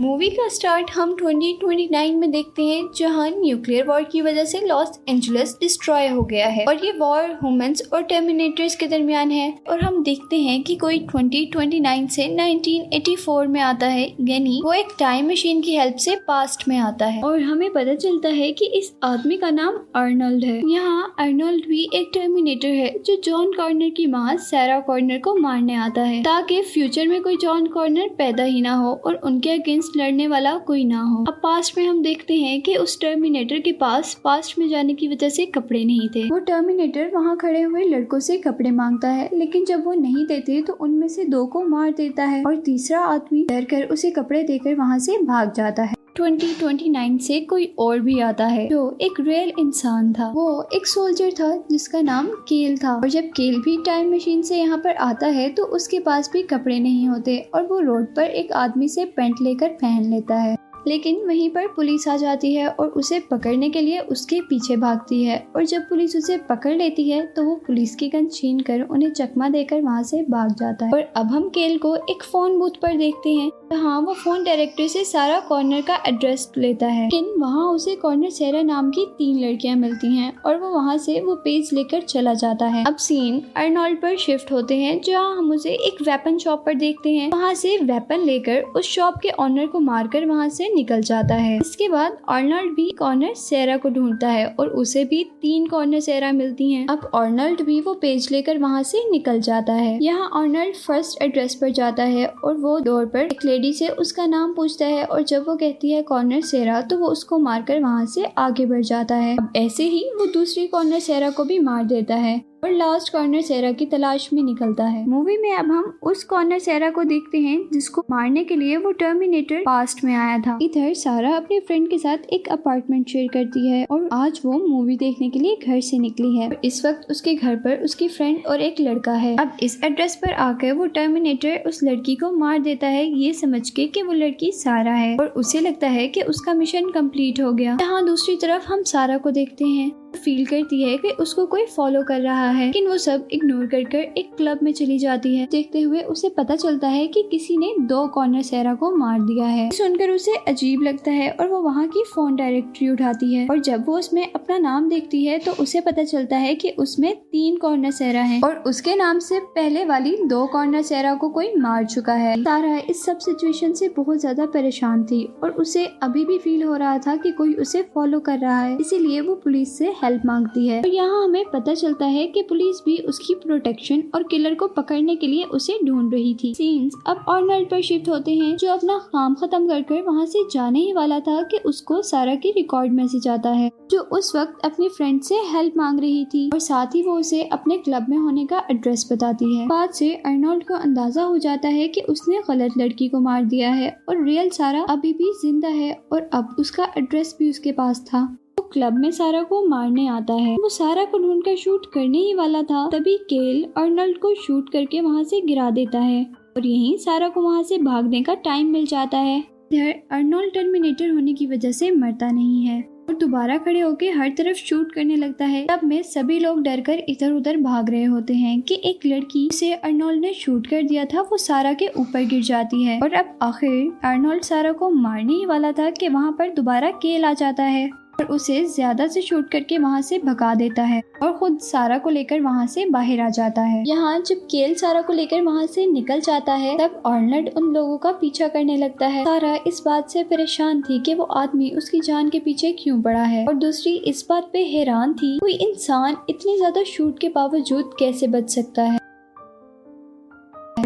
Movie का start हम 2029 में देखते हैं, जहाँ न्यूक्लियर वॉर की वजह से लॉस एंजलिस डिस्ट्रॉय हो गया है। और ये वॉर ह्यूमंस और टर्मिनेटर्स के दरमियान है। और हम देखते हैं कि कोई 2029 से 1984 में आता है, यानी वो एक टाइम मशीन की हेल्प से पास्ट में आता है। और हमें पता चलता है कि इस आदमी का नाम अर्नल्ड है। यहाँ अर्नल्ड भी एक टर्मिनेटर है, जो जॉन कॉर्नर की माँ सैरा कॉर्नर को मारने आता है, ताकि फ्यूचर में कोई जॉन कॉर्नर पैदा ही ना हो और उनके अगेंस्ट अगेंस्ट लड़ने वाला कोई ना हो। अब पास्ट में हम देखते हैं कि उस टर्मिनेटर के पास पास्ट में जाने की वजह से कपड़े नहीं थे। वो टर्मिनेटर वहाँ खड़े हुए लड़कों से कपड़े माँगता है, लेकिन जब वो नहीं देते तो उनमें से दो को मार देता है और तीसरा आदमी डर कर उसे कपड़े देकर वहाँ से भाग जाता है। 2029 से कोई और भी आता है, जो एक रियल इंसान था। वो एक सोल्जर था, जिसका नाम केल था। और जब केल भी टाइम मशीन से यहाँ पर आता है तो उसके पास भी कपड़े नहीं होते और वो रोड पर एक आदमी से पेंट लेकर पहन लेता है। लेकिन वहीं पर पुलिस आ जाती है और उसे पकड़ने के लिए उसके पीछे भागती है। और जब पुलिस उसे पकड़ लेती है तो वो पुलिस की गन छीन कर उन्हें चकमा देकर वहाँ से भाग जाता है। और अब हम केल को एक फ़ोन बूथ पर देखते हैं हाँ वो फ़ोन डायरेक्टर से सारा कॉर्नर का एड्रेस लेता है। लेकिन वहाँ उसे कॉर्नर सेरा नाम की तीन लड़कियाँ मिलती हैं और वो वहाँ से वो पेज लेकर चला जाता है। अब सीन अर्नोल्ड पर शिफ्ट होते हैं, जहाँ हम उसे एक वेपन शॉप पर देखते हैं। वहाँ से वेपन लेकर उस शॉप के ऑनर को मारकर वहाँ से निकल जाता है। इसके बाद ऑर्नल्ड भी कॉर्नर सेरा को ढूंढता है और उसे भी तीन कॉर्नर सेरा मिलती हैं। अब ऑर्नल्ड भी वो पेज लेकर वहाँ से निकल जाता है। यहाँ ऑर्नल्ड फ़र्स्ट एड्रेस पर जाता है और वो डोर पर एक लेडी से उसका नाम पूछता है और जब वो कहती है कॉर्नर सेरा तो वो उसको मारकर वहाँ से आगे बढ़ जाता है। अब ऐसे ही वो दूसरी कॉर्नर सेरा को भी मार देता है। और लास्ट कॉर्नर सेरा की तलाश में निकलता है। मूवी में अब हम उस कॉर्नर सेरा को देखते हैं, जिसको मारने के लिए वो टर्मिनेटर पास्ट में आया था। इधर सारा अपने फ्रेंड के साथ एक अपार्टमेंट शेयर करती है और आज वो मूवी देखने के लिए घर से निकली है। इस वक्त उसके घर पर उसकी फ्रेंड और एक लड़का है। अब इस एड्रेस पर आकर वो टर्मिनेटर उस लड़की को मार देता है, ये समझ के कि वो लड़की सारा है। और उसे लगता है कि उसका मिशन कंप्लीट हो गया। यहाँ दूसरी तरफ़ हम सारा को देखते हैं। फील करती है कि उसको कोई फॉलो कर रहा है। लेकिन वो सब इग्नोर कर कर एक क्लब में चली जाती है। देखते हुए उसे पता चलता है कि किसी ने दो कॉर्नर सेरा को मार दिया है। सुनकर उसे अजीब लगता है और वो वहाँ की फ़ोन डायरेक्टरी उठाती है। और जब वो उसमें अपना नाम देखती है तो उसे पता चलता है कि उसमें तीन कॉर्नर सेरा है। और उसके नाम से पहले वाली दो कॉर्नर सेरा को कोई मार चुका है। तारा इस सब सिचुएशन से बहुत ज़्यादा परेशान थी और उसे अभी भी फील हो रहा था कि कोई उसे फॉलो कर रहा है। इसीलिए वो पुलिस से हेल्प मांगती है। और यहाँ हमें पता चलता है कि पुलिस भी उसकी प्रोटेक्शन और किलर को पकड़ने के लिए उसे ढूंढ रही थी। सीन्स अब ऑर्नल्ड पर शिफ्ट होते हैं, जो अपना काम खत्म कर कर वहाँ से जाने ही वाला था कि उसको सारा की रिकॉर्ड मैसेज आता है, जो उस वक्त अपनी फ्रेंड से हेल्प मांग रही थी और साथ ही वो उसे अपने क्लब में होने का एड्रेस बताती है। बाद से अर्नोल्ड को अंदाज़ा हो जाता है कि उसने गलत लड़की को मार दिया है और रियल सारा अभी भी ज़िंदा है और अब उसका एड्रेस भी उसके पास था। क्लब में सारा को मारने आता है। वो सारा को ढूंढकर शूट करने ही वाला था। तभी केल अर्नल्ड को शूट करके वहाँ से गिरा देता है और यही सारा को वहाँ से भागने का टाइम मिल जाता है। इधर अर्नोल्ड टर्मिनेटर होने की वजह से मरता नहीं है और दोबारा खड़े होकर हर तरफ़ शूट करने लगता है। तब में सभी लोग डर कर इधर उधर भाग रहे होते हैं कि एक लड़की से अर्नोल्ड ने शूट कर दिया था वो सारा के ऊपर गिर जाती है। और अब आखिर अर्नोल्ड सारा को मारने ही वाला था कि वहाँ पर दोबारा केल आ जाता है। और उसे ज़्यादा से शूट करके वहाँ से भगा देता है और खुद सारा को लेकर वहाँ से बाहर आ जाता है। यहाँ जब केल सारा को लेकर वहाँ से निकल जाता है, तब ऑर्नल्ड उन लोगों का पीछा करने लगता है। सारा इस बात से परेशान थी कि वो आदमी उसकी जान के पीछे क्यों पड़ा है और दूसरी इस बात पे हैरान थी, कोई इंसान इतनी ज़्यादा शूट के बावजूद कैसे बच सकता है?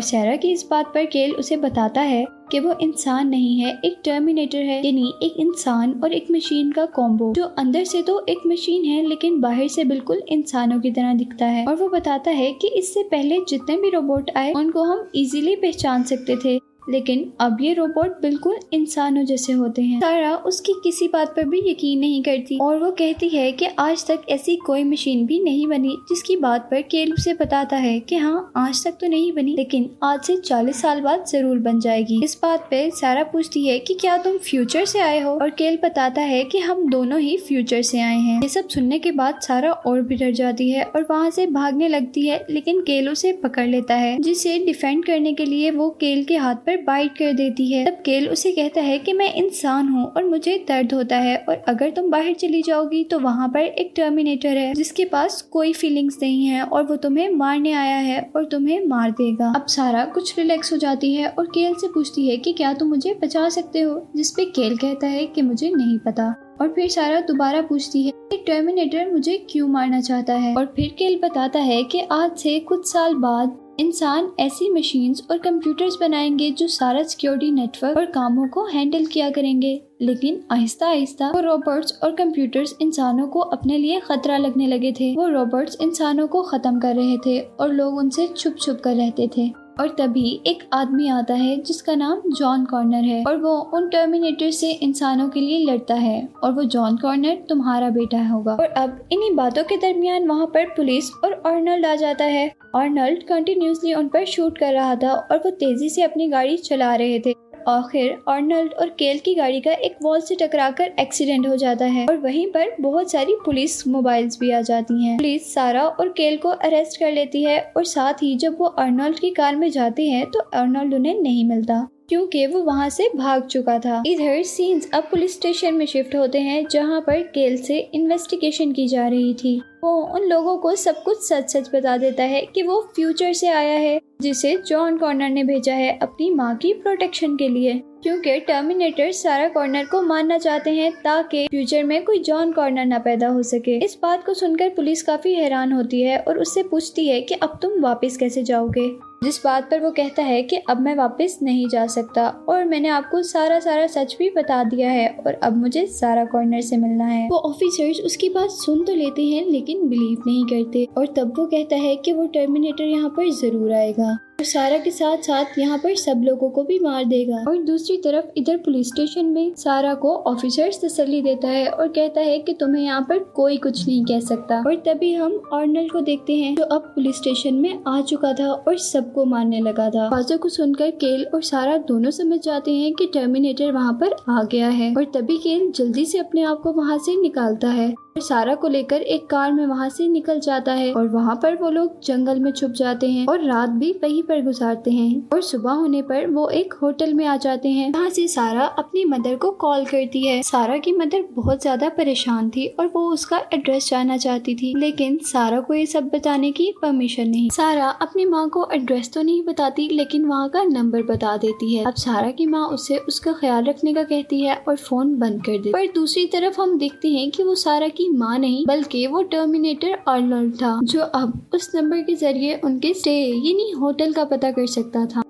सारा की इस बात पर केल उसे बताता है कि वो इंसान नहीं है, एक टर्मिनेटर है, यानी एक इंसान और एक मशीन का कॉम्बो जो अंदर से तो एक मशीन है, लेकिन बाहर से बिल्कुल इंसानों की तरह दिखता है। और वो बताता है कि इससे पहले जितने भी रोबोट आए, उनको हम इजीली पहचान सकते थे। लेकिन अब ये रोबोट बिल्कुल इंसानों जैसे होते हैं। सारा उसकी किसी बात पर भी यकीन नहीं करती और वो कहती है कि आज तक ऐसी कोई मशीन भी नहीं बनी जिसकी बात पर केल उसे बताता है कि हाँ आज तक तो नहीं बनी, लेकिन आज से चालीस साल बाद ज़रूर बन जाएगी। इस बात पे सारा पूछती है कि क्या तुम फ्यूचर से आए हो? और केल बताता है कि हम दोनों ही फ्यूचर से आए हैं। ये सब सुनने के बाद सारा और भी डर जाती है और वहाँ से भागने लगती है, लेकिन केल उसे पकड़ लेता है, जिसे डिफेंड करने के लिए वो केल के हाथ पर पर बाइट कर देती है। तब केल उसे कहता है कि मैं इंसान हूँ और मुझे दर्द होता है और अगर तुम बाहर चली जाओगी तो वहाँ पर एक टर्मिनेटर है जिसके पास कोई फीलिंग्स नहीं है और वो तुम्हें मारने आया है और तुम्हें मार देगा। अब सारा कुछ रिलैक्स हो जाती है और केल से पूछती है कि क्या तुम मुझे बचा सकते हो? जिसपे केल कहता है कि मुझे नहीं पता। और फिर सारा दोबारा पूछती है कि टर्मिनेटर मुझे क्यों मारना चाहता है? और फिर केल बताता है कि आज से कुछ साल बाद इंसान ऐसी मशीन्स और कंप्यूटर्स बनाएँगे जो सारा सिक्योरिटी नेटवर्क और कामों को हैंडल किया करेंगे। लेकिन आहिस्ता आहिस्ता वो रोबोट्स और कंप्यूटर्स इंसानों को अपने लिए खतरा लगने लगे थे। वो रोबोट्स इंसानों को खत्म कर रहे थे और लोग उनसे छुप छुप कर रहते थे। और तभी एक आदमी आता है जिसका नाम जॉन कॉर्नर है और वो उन टर्मिनेटर से इंसानों के लिए लड़ता है और वो जॉन कॉर्नर तुम्हारा बेटा होगा। और अब इन्हीं बातों के दरमियान वहाँ पर पुलिस और अर्नल्ड आ जाता है। अर्नल्ड कंटिन्यूसली उन पर शूट कर रहा था और वो तेज़ी से अपनी गाड़ी चला रहे थे। आखिर अर्नल्ड और केल की गाड़ी का एक वॉल से टकराकर एक्सीडेंट हो जाता है और वहीं पर बहुत सारी पुलिस मोबाइल्स भी आ जाती हैं। पुलिस सारा और केल को अरेस्ट कर लेती है और साथ ही जब वो अर्नल्ड की कार में जाते हैं तो अर्नल्ड उन्हें नहीं मिलता, क्योंकि वो वहाँ से भाग चुका था इधर सीन्स अब पुलिस स्टेशन में शिफ्ट होते हैं, जहाँ पर केल से इन्वेस्टिगेशन की जा रही थी वो उन लोगों को सब कुछ सच सच बता देता है कि वो फ्यूचर से आया है, जिसे जॉन कॉर्नर ने भेजा है अपनी माँ की प्रोटेक्शन के लिए। क्योंकि टर्मिनेटर सारा कॉर्नर को मानना चाहते हैं ताकि फ्यूचर में कोई जॉन कॉर्नर ना पैदा हो सके। इस बात को सुनकर पुलिस काफ़ी हैरान होती है और उससे पूछती है कि अब तुम वापस कैसे जाओगे? जिस बात पर वो कहता है कि अब मैं वापस नहीं जा सकता और मैंने आपको सारा सारा सच भी बता दिया है और अब मुझे सारा कॉर्नर से मिलना है। वो ऑफिसर्स उसकी बात सुन तो लेते हैं, लेकिन बिलीव नहीं करते और तब वो कहता है कि वो टर्मिनेटर यहाँ पर ज़रूर आएगा और सारा के साथ साथ यहाँ पर सब लोगों को भी मार देगा। और दूसरी तरफ़ इधर पुलिस स्टेशन में सारा को ऑफिसर्स तसली देता है और कहता है कि तुम्हें यहाँ पर कोई कुछ नहीं कह सकता। और तभी हम ऑर्नल को देखते हैं, जो अब पुलिस स्टेशन में आ चुका था और सबको मारने लगा था। बाजों को सुनकर केल और सारा दोनों समझ जाते हैं कि टर्मिनेटर वहाँ पर आ गया है और तभी केल जल्दी से अपने आप को वहाँ से निकालता है और सारा को लेकर एक कार में वहाँ से निकल जाता है और वहाँ पर वो लोग जंगल में छुप जाते हैं और रात भी वहीं पर गुजारते हैं और सुबह होने पर वो एक होटल में आ जाते हैं। वहाँ से सारा अपनी मदर को कॉल करती है। सारा की मदर बहुत ज़्यादा परेशान थी और वो उसका एड्रेस जानना चाहती थी, लेकिन सारा को ये सब बताने की परमिशन नहीं। सारा अपनी माँ को एड्रेस तो नहीं बताती, लेकिन वहाँ का नंबर बता देती है। अब सारा की माँ उसे उसका ख्याल रखने का कहती है और फ़ोन बंद कर देती पर दूसरी तरफ़ हम देखते हैं कि वो सारा की माँ नहीं, बल्कि वो टर्मिनेटर अर्नल्ड था, जो अब उस नंबर के ज़रिए उनके स्टे यानी होटल का पता कर सकता था।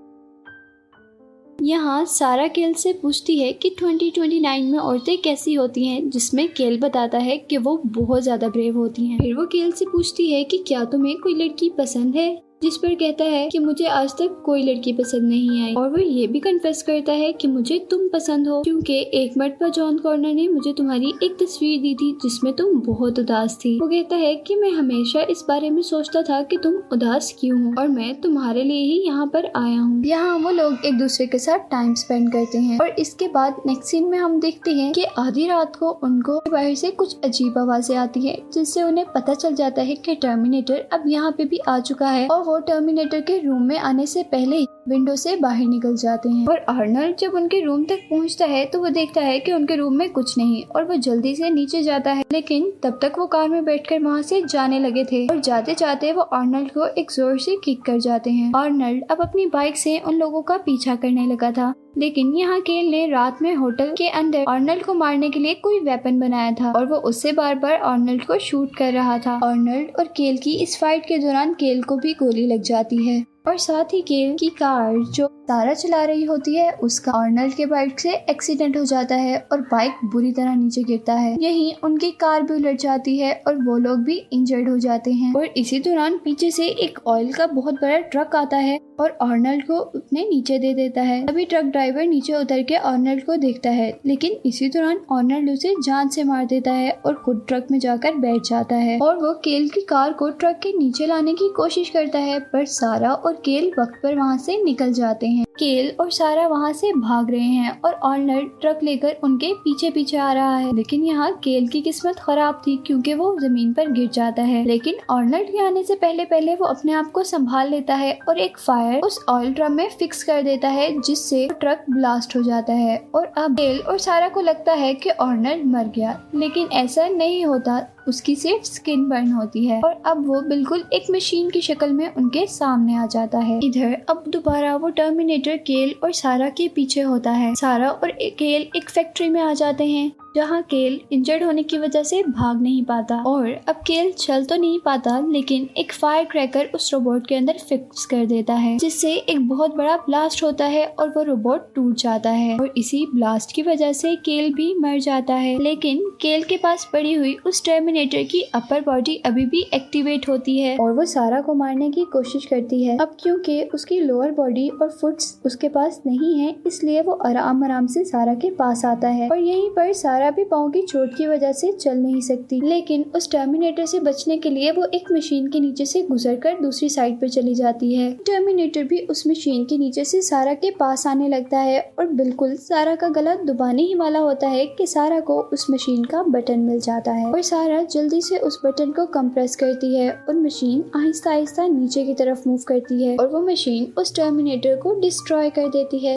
यहाँ सारा केल से पूछती है कि 2029 में औरतें कैसी होती हैं, जिसमें केल बताता है कि वो बहुत ज़्यादा ब्रेव होती हैं। फिर वो केल से पूछती है कि क्या तुम्हें कोई लड़की पसंद है? जिस पर कहता है कि मुझे आज तक कोई लड़की पसंद नहीं आई। और वो ये भी कन्फेस करता है कि मुझे तुम पसंद हो, क्योंकि एक मरतबा जॉन कॉर्नर ने मुझे तुम्हारी एक तस्वीर दी थी, जिसमें तुम बहुत उदास थी। वो कहता है कि मैं हमेशा इस बारे में सोचता था कि तुम उदास क्यों हो, और मैं तुम्हारे लिए ही यहाँ पर आया हूँ। यहाँ वो लोग एक दूसरे के साथ टाइम स्पेंड करते हैं, और इसके बाद नेक्स्ट सीन में हम देखते हैं कि आधी रात को उनको बाहर से कुछ अजीब आवाज़ें आती है, जिससे उन्हें पता चल जाता है कि टर्मिनेटर अब यहाँ पे भी आ चुका है, और वो टर्मिनेटर के रूम में आने से पहले विंडो से बाहर निकल जाते हैं। और अर्नल्ड जब उनके रूम तक पहुँचता है तो वो देखता है कि उनके रूम में कुछ नहीं और वो जल्दी से नीचे जाता है। लेकिन तब तक वो कार में बैठकर वहाँ से जाने लगे थे और जाते जाते वो अर्नल्ड को एक ज़ोर से किक कर जाते हैं। अर्नल्ड अब अपनी बाइक से उन लोगों का पीछा करने लगा था। लेकिन यहाँ केल ने रात में होटल के अंदर अर्नल्ड को मारने के लिए कोई वेपन बनाया था और वो उससे बार बार अर्नल्ड को शूट कर रहा था। अर्नल्ड और केल की इस फाइट के दौरान केल को भी गोली लग जाती है। और साथ ही गेल की कार जो तारा चला रही होती है, उसका अर्नल्ड के बाइक से एक्सीडेंट हो जाता है और बाइक बुरी तरह नीचे गिरता है। यही उनकी कार भी उलट जाती है और वो लोग भी इंजर्ड हो जाते हैं। और इसी दौरान पीछे से एक ऑयल का बहुत बड़ा ट्रक आता है और ऑर्नल्ड को उतने नीचे दे देता है। तभी ट्रक ड्राइवर नीचे उतर के ऑर्नल्ड को देखता है, लेकिन इसी दौरान ऑर्नल्ड उसे जान से मार देता है और खुद ट्रक में जाकर बैठ जाता है। और वो केल की कार को ट्रक के नीचे लाने की कोशिश करता है, पर सारा और केल वक्त पर वहाँ से निकल जाते हैं। हैं केल और सारा वहाँ से भाग रहे हैं और ऑर्नर ट्रक लेकर उनके पीछे पीछे आ रहा है। लेकिन यहाँ केल की किस्मत खराब थी क्योंकि वो ज़मीन पर गिर जाता है। लेकिन ऑर्नर के आने से पहले पहले वो अपने आप को संभाल लेता है और एक फायर उस ऑयल ड्रम में फिक्स कर देता है, जिससे ट्रक ब्लास्ट हो जाता है। और अब केल और सारा को लगता है कि ऑर्नर मर गया। लेकिन ऐसा नहीं होता। उसकी सिर्फ़ स्किन बर्न होती है। और अब वो बिल्कुल एक मशीन की शक्ल में उनके सामने आ जाता है। इधर अब दोबारा वो टर्मिनेटर केल और सारा के पीछे होता है। सारा और केल एक फैक्ट्री में आ जाते हैं। जहाँ केल इंजर्ड होने की वजह से भाग नहीं पाता और अब केल चल तो नहीं पाता, लेकिन एक फायर क्रैकर उस रोबोट के अंदर फिक्स कर देता है, जिससे एक बहुत बड़ा ब्लास्ट होता है और वो रोबोट टूट जाता है। और इसी ब्लास्ट की वजह से केल भी मर जाता है। लेकिन केल के पास पड़ी हुई उस टर्मिनेटर की अपर बॉडी अभी भी एक्टिवेट होती है और वो सारा को मारने की कोशिश करती है। अब क्योंकि उसकी लोअर बॉडी और फुट्स उसके पास नहीं है, इसलिए वो आराम आराम से सारा के पास आता है। और यहीं पर सारा सारा भी पाँव की चोट की वजह से चल नहीं सकती। लेकिन उस टर्मिनेटर से बचने के लिए वो एक मशीन के नीचे से गुजरकर दूसरी साइड पर चली जाती है। टर्मिनेटर भी उस मशीन के नीचे से सारा के पास आने लगता है और बिल्कुल सारा का गला दुबाने ही वाला होता है कि सारा को उस मशीन का बटन मिल जाता है। और सारा जल्दी से उस बटन को कंप्रेस करती है और मशीन आहिस्ता आहिस्ता नीचे की तरफ़ मूव करती है और वो मशीन उस टर्मिनेटर को डिस्ट्रॉय कर देती है।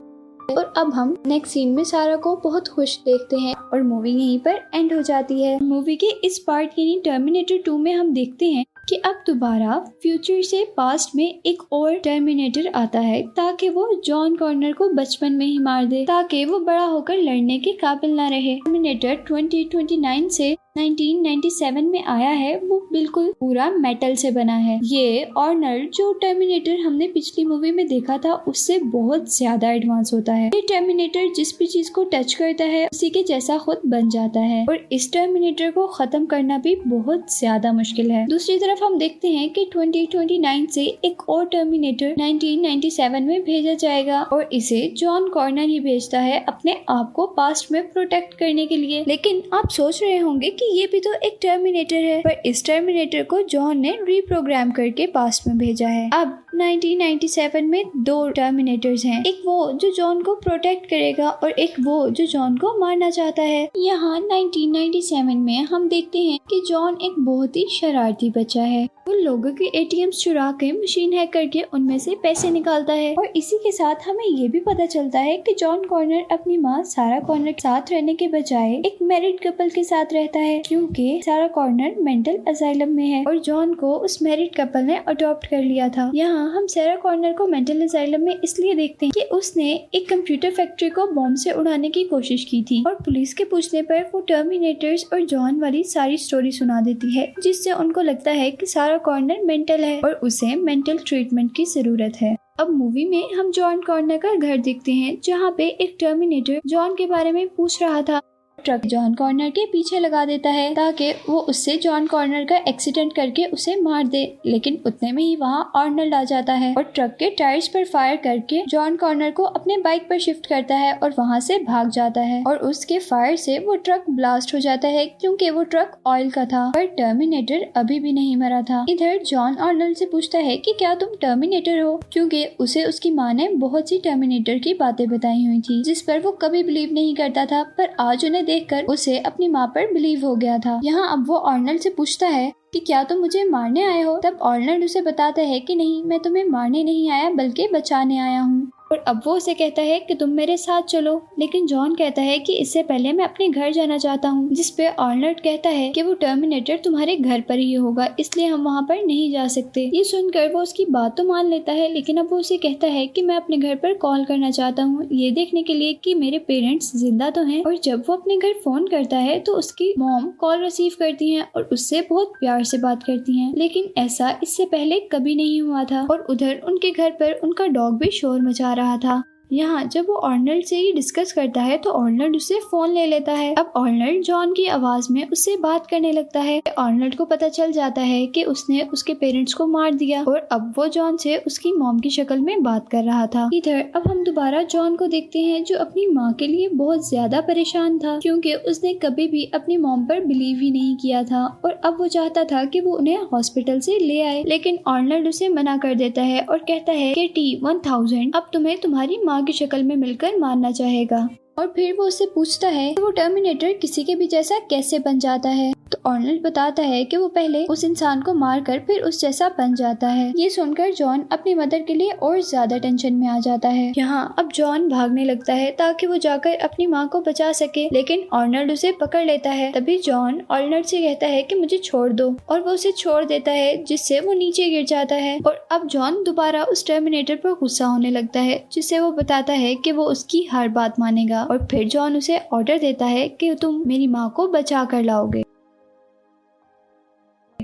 और अब हम नेक्स्ट सीन में सारा को बहुत खुश देखते हैं और मूवी यहीं पर एंड हो जाती है। मूवी के इस पार्ट यानी टर्मिनेटर टू में हम देखते हैं कि अब दोबारा फ्यूचर से पास्ट में एक और टर्मिनेटर आता है ताकि वो जॉन कॉर्नर को बचपन में ही मार दे, ताकि वो बड़ा होकर लड़ने के काबिल ना रहे। टर्मिनेटर 2029 से 1997 में आया है, वो बिल्कुल पूरा मेटल से बना है। ये ऑर्नर जो टर्मिनेटर हमने पिछली मूवी में देखा था, उससे बहुत ज़्यादा एडवांस होता है। ये टर्मिनेटर जिस भी चीज़ को टच करता है, उसी के जैसा खुद बन जाता है। और इस टर्मिनेटर को खत्म करना भी बहुत ज़्यादा मुश्किल है। दूसरी तरफ़ हम देखते हैं कि 2029 से एक और टर्मिनेटर 1997 में भेजा जाएगा। और इसे जॉन कॉर्नर ही भेजता है अपने आप को पास्ट में प्रोटेक्ट करने के लिए। लेकिन आप सोच रहे होंगे कि ये भी तो एक टर्मिनेटर है। पर इस टर्मिनेटर को जॉन ने रीप्रोग्राम करके पास्ट में भेजा है। अब 1997 में दो टर्मिनेटर्स हैं। एक वो जो जॉन को प्रोटेक्ट करेगा और एक वो जो जॉन को मारना चाहता है। यहाँ 1997 में हम देखते हैं कि जॉन एक बहुत ही शरारती बच्चा है। वो लोगों के एटीएम चुरा के मशीन हैक करके उनमें से पैसे निकालता है। और इसी के साथ हमें ये भी पता चलता है कि जॉन कॉर्नर अपनी माँ सारा कॉर्नर के साथ रहने के बजाय एक मैरिड कपल के साथ रहता है, क्योंकि सारा कॉर्नर मेंटल असाइलम में है। और जॉन को उस मैरिड कपल ने अडॉप्ट कर लिया था। यहाँ हम सारा कॉर्नर को मेंटल असाइलम में इसलिए देखते हैं कि उसने एक कंप्यूटर फैक्ट्री को बॉम्ब से उड़ाने की कोशिश की थी और पुलिस के पूछने पर वो टर्मिनेटर्स और जॉन वाली सारी स्टोरी सुना देती है, जिससे उनको लगता है कि सारा कॉर्नर मेंटल है और उसे मेंटल ट्रीटमेंट की ज़रूरत है। अब मूवी में हम जॉन कॉर्नर का घर देखते हैं, जहाँ पे एक टर्मिनेटर जॉन के बारे में पूछ रहा था। ट्रक जॉन कॉर्नर के पीछे लगा देता है ताकि वो उससे जॉन कॉर्नर का एक्सीडेंट करके उसे मार दे। लेकिन उतने में ही वहाँ ऑर्नल्ड आ जाता है और ट्रक के टायर्स पर फायर करके जॉन कॉर्नर को अपने बाइक पर शिफ्ट करता है और वहाँ से भाग जाता है और उसके फायर से वो ट्रक ब्लास्ट हो जाता है क्योंकि वो ट्रक ऑयल का था, पर टर्मिनेटर अभी भी नहीं मरा था। इधर जॉन ऑर्नल्ड से पूछता है कि क्या तुम टर्मिनेटर हो? क्योंकि उसे उसकी माँ ने बहुत सी टर्मिनेटर की बातें बताई हुई थी, जिस पर वो कभी बिलीव नहीं करता था, पर आज उन्हें देखकर उसे अपनी माँ पर बिलीव हो गया था। यहाँ अब वो ऑर्नल्ड से पूछता है कि क्या तुम मुझे मारने आए हो? तब ऑर्नल्ड उसे बताता है कि नहीं, मैं तुम्हें मारने नहीं आया, बल्कि बचाने आया हूँ। और अब वो उसे कहता है कि तुम मेरे साथ चलो। लेकिन जॉन कहता है कि इससे पहले मैं अपने घर जाना चाहता हूँ जिसपे ऑर्नल्ड कहता है कि वो टर्मिनेटर तुम्हारे घर पर ही होगा, इसलिए हम वहाँ पर नहीं जा सकते। ये सुनकर वो उसकी बात तो मान लेता है, लेकिन अब वो उसे कहता है कि मैं अपने घर पर कॉल करना चाहता हूँ, ये देखने के लिए कि मेरे पेरेंट्स ज़िंदा तो हैं, और जब वो अपने घर फ़ोन करता है तो उसकी मॉम कॉल रिसीव करती है और उससे बहुत प्यार से बात करती है। लेकिन ऐसा इससे पहले कभी नहीं हुआ था, और उधर उनके घर पर उनका डॉग भी शोर मचा रहा रहा था यहाँ जब वो ऑर्नल्ड से ही डिस्कस करता है तो ऑर्नल्ड उससे फ़ोन ले लेता है। अब ऑर्नल्ड जॉन की आवाज़ में उससे बात करने लगता है। ऑर्नल्ड को पता चल जाता है कि उसने उसके पेरेंट्स को मार दिया, और अब वो जॉन से उसकी मॉम की शक्ल में बात कर रहा था। इधर, अब हम दोबारा जॉन को देखते हैं, जो अपनी माँ के लिए बहुत ज़्यादा परेशान था, क्योंकि उसने कभी भी अपनी मॉम पर बिलीव ही नहीं किया था, और अब वो चाहता था कि वो उन्हें हॉस्पिटल से ले आए। लेकिन ऑर्नल्ड उसे मना कर देता है, और कहता है कि, टी वन थाउज़ेंड अब तुम्हें तुम्हारी माँ की शक्ल में मिलकर मारना चाहेगा। और फिर वो उससे पूछता है कि वो टर्मिनेटर किसी के भी जैसा कैसे बन जाता है। ऑर्नल्ड बताता है कि वो पहले उस इंसान को मारकर फिर उस जैसा बन जाता है। ये सुनकर जॉन अपनी मदर के लिए और ज़्यादा टेंशन में आ जाता है। यहाँ अब जॉन भागने लगता है ताकि वो जाकर अपनी माँ को बचा सके, लेकिन ऑर्नल्ड उसे पकड़ लेता है। तभी जॉन ऑर्नल्ड से कहता है कि मुझे छोड़ दो और वो उसे छोड़ देता है, जिससे वो नीचे गिर जाता है। और अब जॉन दोबारा उस टर्मिनेटर पर गुस्सा होने लगता है, जिससे वो बताता है कि वो उसकी हर बात मानेगा। और फिर जॉन उसे ऑर्डर देता है कि तुम मेरी माँ को बचा कर लाओगे।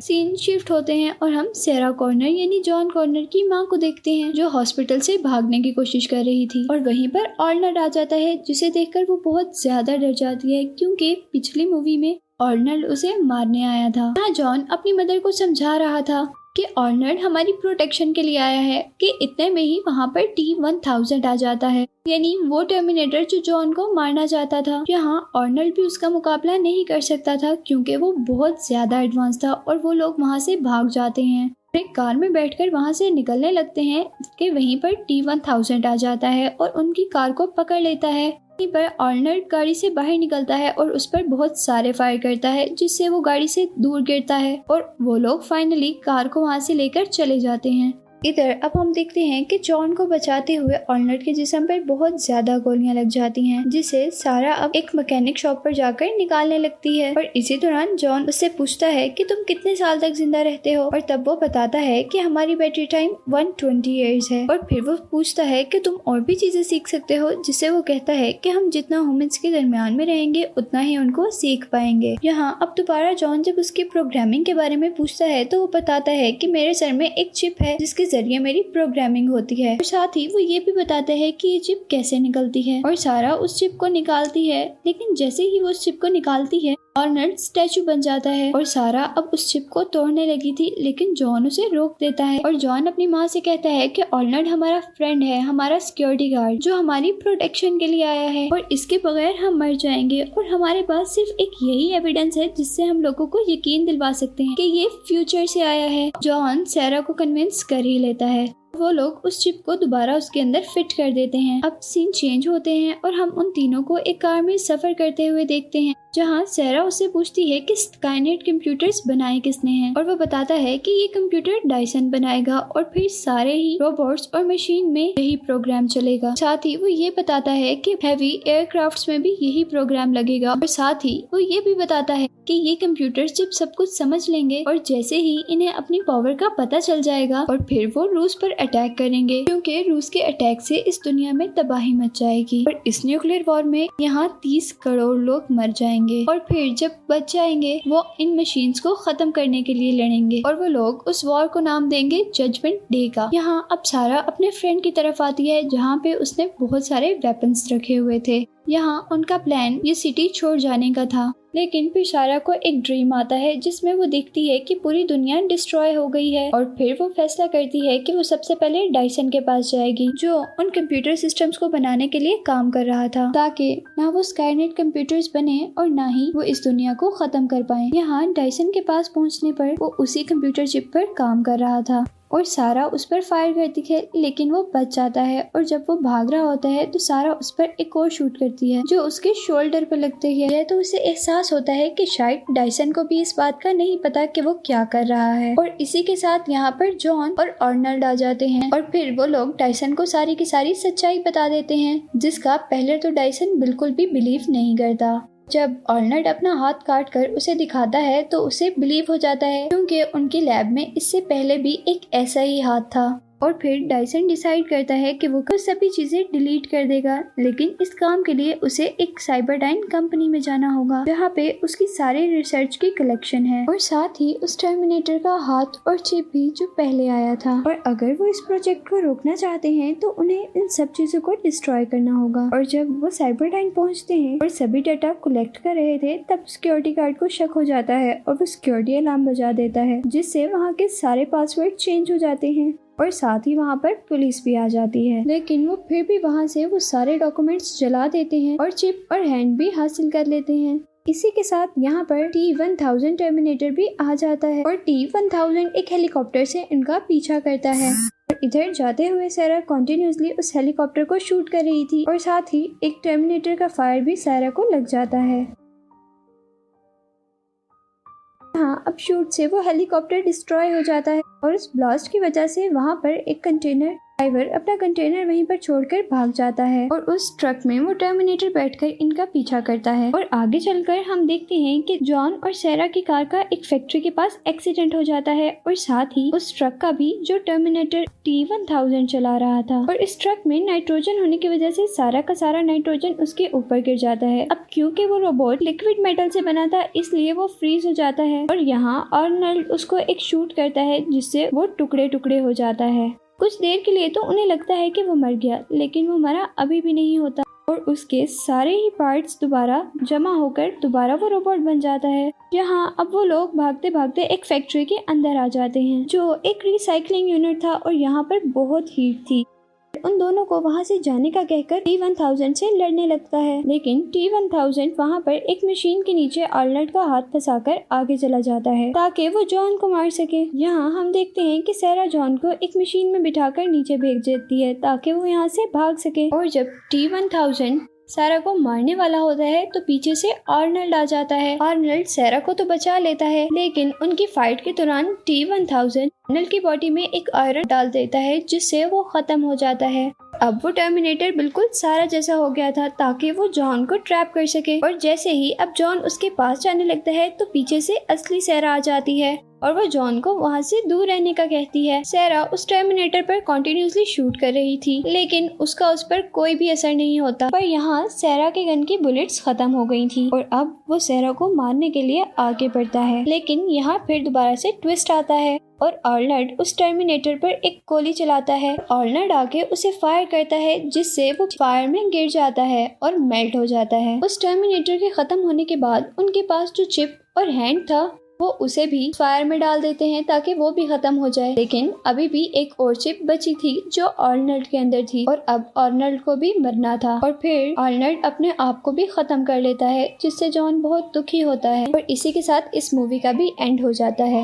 सीन शिफ्ट होते हैं और हम सेरा कॉर्नर यानी जॉन कॉर्नर की माँ को देखते हैं, जो हॉस्पिटल से भागने की कोशिश कर रही थी। और वहीं पर ऑर्नर आ जाता है, जिसे देखकर वो बहुत ज़्यादा डर जाती है, क्योंकि पिछली मूवी में ऑर्नल्ड उसे मारने आया था। यहाँ जॉन अपनी मदर को समझा रहा था। कि ऑर्नर्ड हमारी प्रोटेक्शन के लिए आया है कि इतने में ही वहाँ पर टी वन थाउज़ेंड आ जाता है। यानी वो टर्मिनेटर जो जॉन को मारना चाहता था यहाँ ऑर्नल्ड भी उसका मुकाबला नहीं कर सकता था क्योंकि वो बहुत ज़्यादा एडवांस था और वो लोग वहाँ से भाग जाते हैं। एक कार में बैठकर वहाँ से निकलने लगते हैं कि वहीं पर टी वन थाउज़ेंड आ जाता है और उनकी कार को पकड़ लेता है। पर ऑर्नर गाड़ी से बाहर निकलता है और उस पर बहुत सारे फायर करता है, जिससे वो गाड़ी से दूर गिरता है और वो लोग फाइनली कार को वहाँ से लेकर चले जाते हैं। इधर, अब हम देखते हैं कि जॉन को बचाते हुए ऑर्नल्ड के जिसम पर बहुत ज़्यादा गोलियाँ लग जाती हैं, जिसे सारा अब एक मैकेनिक शॉप पर जाकर निकालने लगती है। और इसी दौरान जॉन उससे पूछता है कि तुम कितने साल तक ज़िंदा रहते हो? और तब वो बताता है कि हमारी बैटरी टाइम 120 ट्वेंटी है। और फिर वो पूछता है कि तुम और भी चीज़ें सीख सकते हो, जिससे वो कहता है कि हम जितना ह्यूमंस के दरमियान में रहेंगे, उतना ही उनको सीख पाएँगे। यहाँ, अब दोबारा जॉन जब उसकी प्रोग्रामिंग के बारे में पूछता है तो वो बताता है की मेरे सर में एक चिप है, जिसके ज़रिए मेरी प्रोग्रामिंग होती है। और साथ ही वो ये भी बताते हैं कि ये चिप कैसे निकलती है। और सारा उस चिप को निकालती है, लेकिन जैसे ही वो उस चिप को निकालती है ऑर्नल्ड स्टैचू बन जाता है और सारा अब उस चिप को तोड़ने लगी थी, लेकिन जॉन उसे रोक देता है और जॉन अपनी माँ से कहता है कि ऑर्नल्ड हमारा फ्रेंड है, हमारा सिक्योरिटी गार्ड जो हमारी प्रोटेक्शन के लिए आया है। और इसके बगैर हम मर जाएँगे और हमारे पास सिर्फ़ एक यही एविडेंस है जिससे हम लोगों को यकीन दिलवा सकते हैं कि ये फ्यूचर से आया है। जॉन सैरा को कन्विंस कर ही लेता है। वो लोग उस चिप को दोबारा उसके अंदर फिट कर देते हैं। अब सीन चेंज होते हैं और हम उन तीनों को एक कार में सफ़र करते हुए देखते हैं, जहाँ सैरा उससे पूछती है कि स्काईनेट कंप्यूटर्स बनाए किसने हैं? और वो बताता है कि ये कंप्यूटर डायसन बनाएगा और फिर सारे ही रोबोट्स और मशीन में यही प्रोग्राम चलेगा। साथ ही वो ये बताता है कि हैवी एयरक्राफ्ट्स में भी यही प्रोग्राम लगेगा और साथ ही वो ये भी बताता है कि ये कंप्यूटर्स जब सब कुछ समझ लेंगे और जैसे ही इन्हें अपनी पावर का पता चल जाएगा और फिर वो रूस पर अटैक करेंगे, क्योंकि रूस के अटैक से इस दुनिया में तबाही मच जाएगी। और इस न्यूक्लियर वॉर में यहाँ तीस करोड़ लोग मर जाएँगे। और फिर जब बच जाएँगे, वो इन मशीन को खत्म करने के लिए लड़ेंगे। और वो लोग उस वॉर को नाम देंगे जजमेंट डे का। यहाँ अब सारा अपने फ्रेंड की तरफ़ आती है, जहाँ पे उसने बहुत सारे वेपन्स रखे हुए थे। यहाँ उनका प्लान ये सिटी छोड़ जाने का था। लेकिन सारा को एक ड्रीम आता है, जिसमें वो देखती है कि पूरी दुनिया डिस्ट्रॉय हो गई है और फिर वो फैसला करती है कि वो सबसे पहले डाइसन के पास जाएगी, जो उन कंप्यूटर सिस्टम्स को बनाने के लिए काम कर रहा था, ताकि ना वो स्काईनेट कंप्यूटर्स बने और ना ही वो इस दुनिया को खत्म कर पाए। यहाँ डाइसन के पास पहुँचने पर वो उसी कंप्यूटर चिप पर काम कर रहा था। और सारा उस पर फायर करती है, लेकिन वो बच जाता है और जब वो भाग रहा होता है तो सारा उस पर एक और शूट करती है, जो उसके शोल्डर पर लगती है तो उसे एहसास होता है कि शायद डायसन को भी इस बात का नहीं पता कि वो क्या कर रहा है। और इसी के साथ यहाँ पर जॉन और ऑर्नल्ड आ जाते हैं और फिर वो लोग डायसन को सारी की सारी सच्चाई बता देते हैं, जिसका पहले तो डायसन बिल्कुल भी बिलीव नहीं करता। जब ऑलनट अपना हाथ काट कर उसे दिखाता है तो उसे बिलीव हो जाता है, क्योंकि उनकी लैब में इससे पहले भी एक ऐसा ही हाथ था। और फिर डाइसन डिसाइड करता है कि वो सभी चीज़ें डिलीट कर देगा, लेकिन इस काम के लिए उसे एक साइबरडाइन कंपनी में जाना होगा, जहाँ पे उसकी सारे रिसर्च की कलेक्शन है। और साथ ही उस टर्मिनेटर का हाथ और चिप भी जो पहले आया था। और अगर वो इस प्रोजेक्ट को रोकना चाहते हैं तो उन्हें इन सब चीज़ों को डिस्ट्रॉय करना होगा। और जब वो साइबरडाइन पहुँचते हैं और सभी डाटा कलेक्ट कर रहे थे, तब सिक्योरिटी गार्ड को शक हो जाता है और वो सिक्योरिटी अलार्म बजा देता है, जिससे वहाँ के सारे पासवर्ड चेंज हो जाते हैं। और साथ ही वहाँ पर पुलिस भी आ जाती है। लेकिन वो फिर भी वहाँ से वो सारे डॉक्यूमेंट्स जला देते हैं और चिप और हैंड भी हासिल कर लेते हैं। इसी के साथ यहाँ पर टी वन थाउज़ेंड टर्मिनेटर भी आ जाता है और टी वन थाउज़ेंड एक हेलीकॉप्टर से इनका पीछा करता है। इधर जाते हुए सारा कंटिन्यूसली उस हेलीकॉप्टर को शूट कर रही थी और साथ ही एक टर्मिनेटर का फायर भी सारा को लग जाता है। हाँ अब शूट से वो हेलीकॉप्टर डिस्ट्रॉय हो जाता है और उस ब्लास्ट की वजह से वहाँ पर एक कंटेनर ड्राइवर अपना कंटेनर वहीं पर छोड़कर भाग जाता है और उस ट्रक में वो टर्मिनेटर बैठकर इनका पीछा करता है। और आगे चलकर हम देखते हैं कि जॉन और सैरा की कार का एक फैक्ट्री के पास एक्सीडेंट हो जाता है और साथ ही उस ट्रक का भी, जो टर्मिनेटर टी वन थाउज़ेंड चला रहा था। और इस ट्रक में नाइट्रोजन होने की वजह से सारा का सारा नाइट्रोजन उसके ऊपर गिर जाता है। अब क्योंकि वो रोबोट लिक्विड मेटल से बना था, इसलिए वो फ्रीज हो जाता है और यहाँ अर्नल्ड उसको एक शूट करता है, जिससे वो टुकड़े टुकड़े हो जाता है। कुछ देर के लिए तो उन्हें लगता है कि वो मर गया, लेकिन वो मरा अभी भी नहीं होता। और उसके सारे ही पार्ट्स दोबारा जमा होकर दोबारा वो रोबोट बन जाता है। यहाँ अब वो लोग भागते भागते एक फैक्ट्री के अंदर आ जाते हैं, जो एक रिसाइकलिंग यूनिट था और यहाँ पर बहुत हीट थी। उन दोनों को वहाँ से जाने का कहकर टी वन थाउज़ेंड से लड़ने लगता है। लेकिन टी वन थाउज़ेंड वहाँ पर एक मशीन के नीचे आर्नल्ड का हाथ फंसा कर आगे चला जाता है, ताकि वो जॉन को मार सके। यहाँ हम देखते हैं कि सैरा जॉन को एक मशीन में बिठाकर नीचे भेज देती है, ताकि वो यहाँ से भाग सके। और जब टी वन थाउज़ेंड सारा को मारने वाला होता है तो पीछे से आर्नल्ड आ जाता है। आर्नल्ड सैरा को तो बचा लेता है, लेकिन उनकी फाइट के दौरान टी वन थाउज़ेंड आर्नल्ड की बॉडी में एक आयरन डाल देता है, जिससे वो खत्म हो जाता है। अब वो टर्मिनेटर बिल्कुल सारा जैसा हो गया था, ताकि वो जॉन को ट्रैप कर सके। और जैसे ही अब जॉन उसके पास जाने लगता है तो पीछे से असली सैरा आ जाती है। और वो जॉन को वहाँ से दूर रहने का कहती है। सैरा उस टर्मिनेटर पर कंटिन्यूसली शूट कर रही थी, लेकिन उसका उस पर कोई भी असर नहीं होता। पर यहाँ सैरा के गन की बुलेट्स खत्म हो गई थी और अब वो सैरा को मारने के लिए आगे बढ़ता है। लेकिन यहाँ फिर दोबारा से ट्विस्ट आता है और ऑर्नल्ड उस टर्मिनेटर पर एक गोली चलाता है। ऑर्नल्ड आके उसे फायर करता है, जिससे वो फायर में गिर जाता है और मेल्ट हो जाता है। उस टर्मिनेटर के खत्म होने के बाद उनके पास जो चिप और हैंड था वो उसे भी फायर में डाल देते हैं ताकि वो भी खत्म हो जाए। लेकिन अभी भी एक और चिप बची थी जो ऑर्नल्ड के अंदर थी और अब ऑर्नल्ड को भी मरना था। और फिर ऑर्नल्ड अपने आप को भी खत्म कर लेता है, जिससे जॉन बहुत दुखी होता है और इसी के साथ इस मूवी का भी एंड हो जाता है।